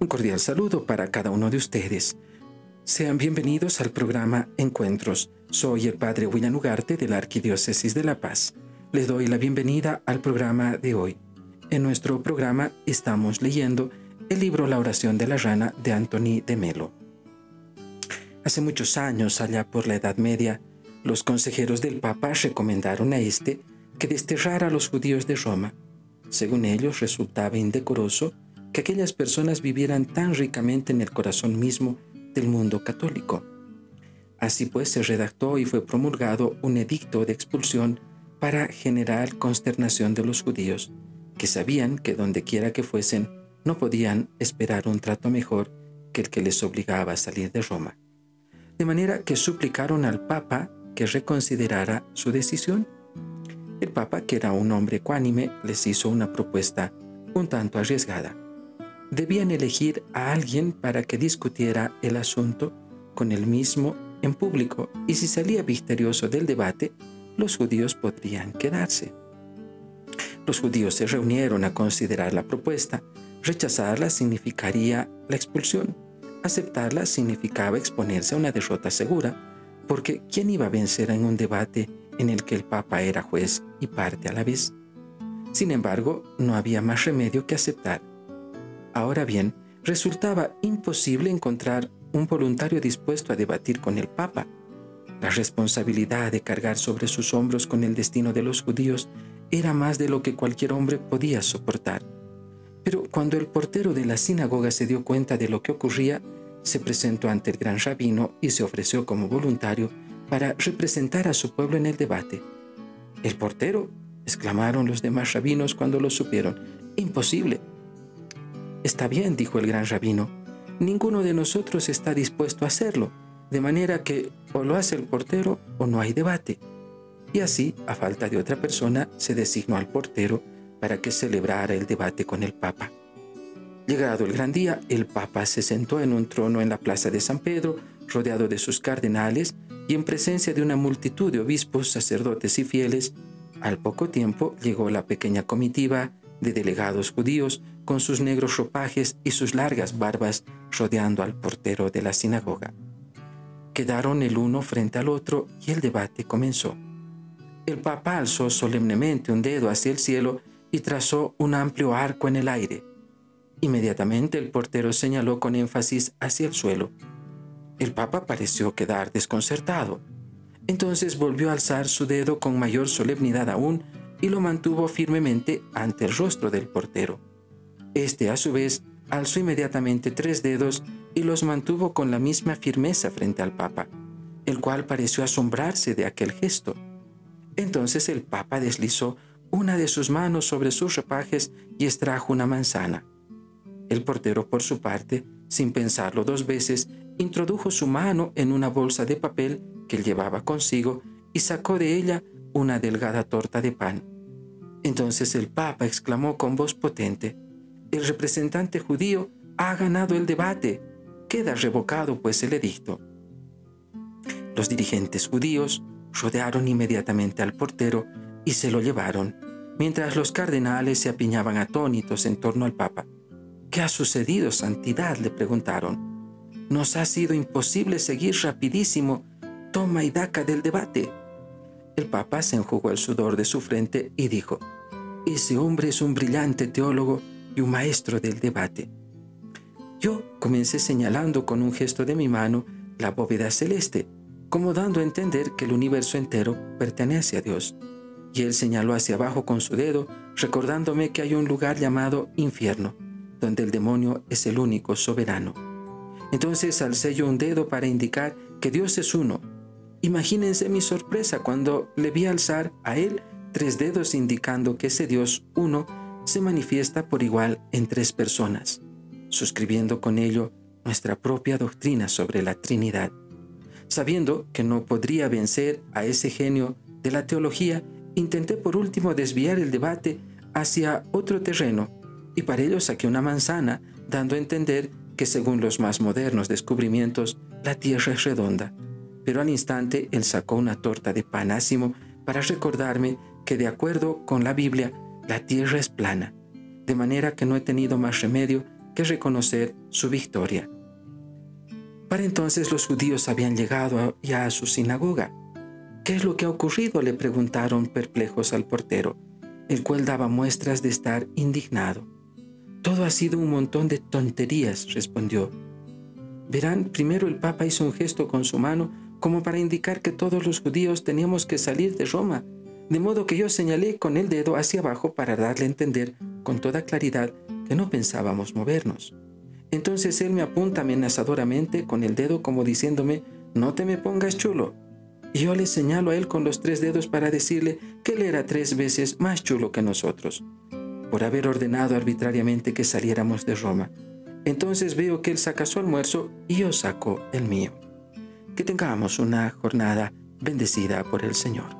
Un cordial saludo para cada uno de ustedes. Sean bienvenidos al programa Encuentros. Soy el Padre William Ugarte de la Arquidiócesis de La Paz. Les doy la bienvenida al programa de hoy. En nuestro programa estamos leyendo el libro La oración de la rana de Anthony de Melo. Hace muchos años, allá por la Edad Media, los consejeros del Papa recomendaron a este que desterrara a los judíos de Roma. Según ellos, resultaba indecoroso que aquellas personas vivieran tan ricamente en el corazón mismo del mundo católico. Así pues se redactó y fue promulgado un edicto de expulsión para generar consternación de los judíos, que sabían que donde quiera que fuesen no podían esperar un trato mejor que el que les obligaba a salir de Roma. De manera que suplicaron al Papa que reconsiderara su decisión. El Papa, que era un hombre ecuánime, les hizo una propuesta un tanto arriesgada debían elegir a alguien para que discutiera el asunto con él mismo en público y si salía victorioso del debate, los judíos podrían quedarse. Los judíos se reunieron a considerar la propuesta. Rechazarla significaría la expulsión. Aceptarla significaba exponerse a una derrota segura, porque ¿quién iba a vencer en un debate en el que el Papa era juez y parte a la vez? Sin embargo, no había más remedio que aceptar Ahora bien, resultaba imposible encontrar un voluntario dispuesto a debatir con el Papa. La responsabilidad de cargar sobre sus hombros con el destino de los judíos era más de lo que cualquier hombre podía soportar. Pero cuando el portero de la sinagoga se dio cuenta de lo que ocurría, se presentó ante el gran rabino y se ofreció como voluntario para representar a su pueblo en el debate. ¿El portero? exclamaron los demás rabinos cuando lo supieron. Imposible. Está bien, dijo el gran rabino, ninguno de nosotros está dispuesto a hacerlo, de manera que o lo hace el portero o no hay debate. Y así, a falta de otra persona, se designó al portero para que celebrara el debate con el Papa. Llegado el gran día, el Papa se sentó en un trono en la plaza de San Pedro, rodeado de sus cardenales y en presencia de una multitud de obispos, sacerdotes y fieles. Al poco tiempo llegó la pequeña comitiva de delegados judíos con sus negros ropajes y sus largas barbas rodeando al portero de la sinagoga. Quedaron el uno frente al otro y el debate comenzó. El papa alzó solemnemente un dedo hacia el cielo y trazó un amplio arco en el aire. Inmediatamente el portero señaló con énfasis hacia el suelo. El papa pareció quedar desconcertado. Entonces volvió a alzar su dedo con mayor solemnidad aún y lo mantuvo firmemente ante el rostro del portero. Este, a su vez, alzó inmediatamente tres dedos y los mantuvo con la misma firmeza frente al Papa, el cual pareció asombrarse de aquel gesto. Entonces el Papa deslizó una de sus manos sobre sus ropajes y extrajo una manzana. El portero, por su parte, sin pensarlo dos veces, introdujo su mano en una bolsa de papel que él llevaba consigo y sacó de ella una delgada torta de pan. Entonces el Papa exclamó con voz potente, el representante judío ha ganado el debate, queda revocado pues el edicto. Los dirigentes judíos rodearon inmediatamente al portero y se lo llevaron, mientras los cardenales se apiñaban atónitos en torno al Papa. ¿Qué ha sucedido, Santidad? le preguntaron. Nos ha sido imposible seguir rapidísimo toma y daca del debate. El Papa se enjugó el sudor de su frente y dijo, ese hombre es un brillante teólogo y un maestro del debate. Yo comencé señalando con un gesto de mi mano la bóveda celeste, como dando a entender que el universo entero pertenece a Dios. Y él señaló hacia abajo con su dedo, recordándome que hay un lugar llamado infierno, donde el demonio es el único soberano. Entonces alcé yo un dedo para indicar que Dios es uno. Imagínense mi sorpresa cuando le vi alzar a él tres dedos indicando que ese Dios uno se manifiesta por igual en tres personas, suscribiendo con ello nuestra propia doctrina sobre la Trinidad. Sabiendo que no podría vencer a ese genio de la teología, intenté por último desviar el debate hacia otro terreno y para ello saqué una manzana, dando a entender que según los más modernos descubrimientos, la Tierra es redonda. Pero al instante él sacó una torta de panásimo para recordarme que de acuerdo con la Biblia, la tierra es plana, de manera que no he tenido más remedio que reconocer su victoria. Para entonces los judíos habían llegado ya a su sinagoga. ¿Qué es lo que ha ocurrido? le preguntaron perplejos al portero, el cual daba muestras de estar indignado. Todo ha sido un montón de tonterías, respondió. Verán, primero el Papa hizo un gesto con su mano como para indicar que todos los judíos teníamos que salir de Roma, de modo que yo señalé con el dedo hacia abajo para darle a entender con toda claridad que no pensábamos movernos. Entonces él me apunta amenazadoramente con el dedo como diciéndome, no te me pongas chulo. Y yo le señalo a él con los tres dedos para decirle que él era tres veces más chulo que nosotros, por haber ordenado arbitrariamente que saliéramos de Roma. Entonces veo que él saca su almuerzo y yo saco el mío. Que tengamos una jornada bendecida por el Señor.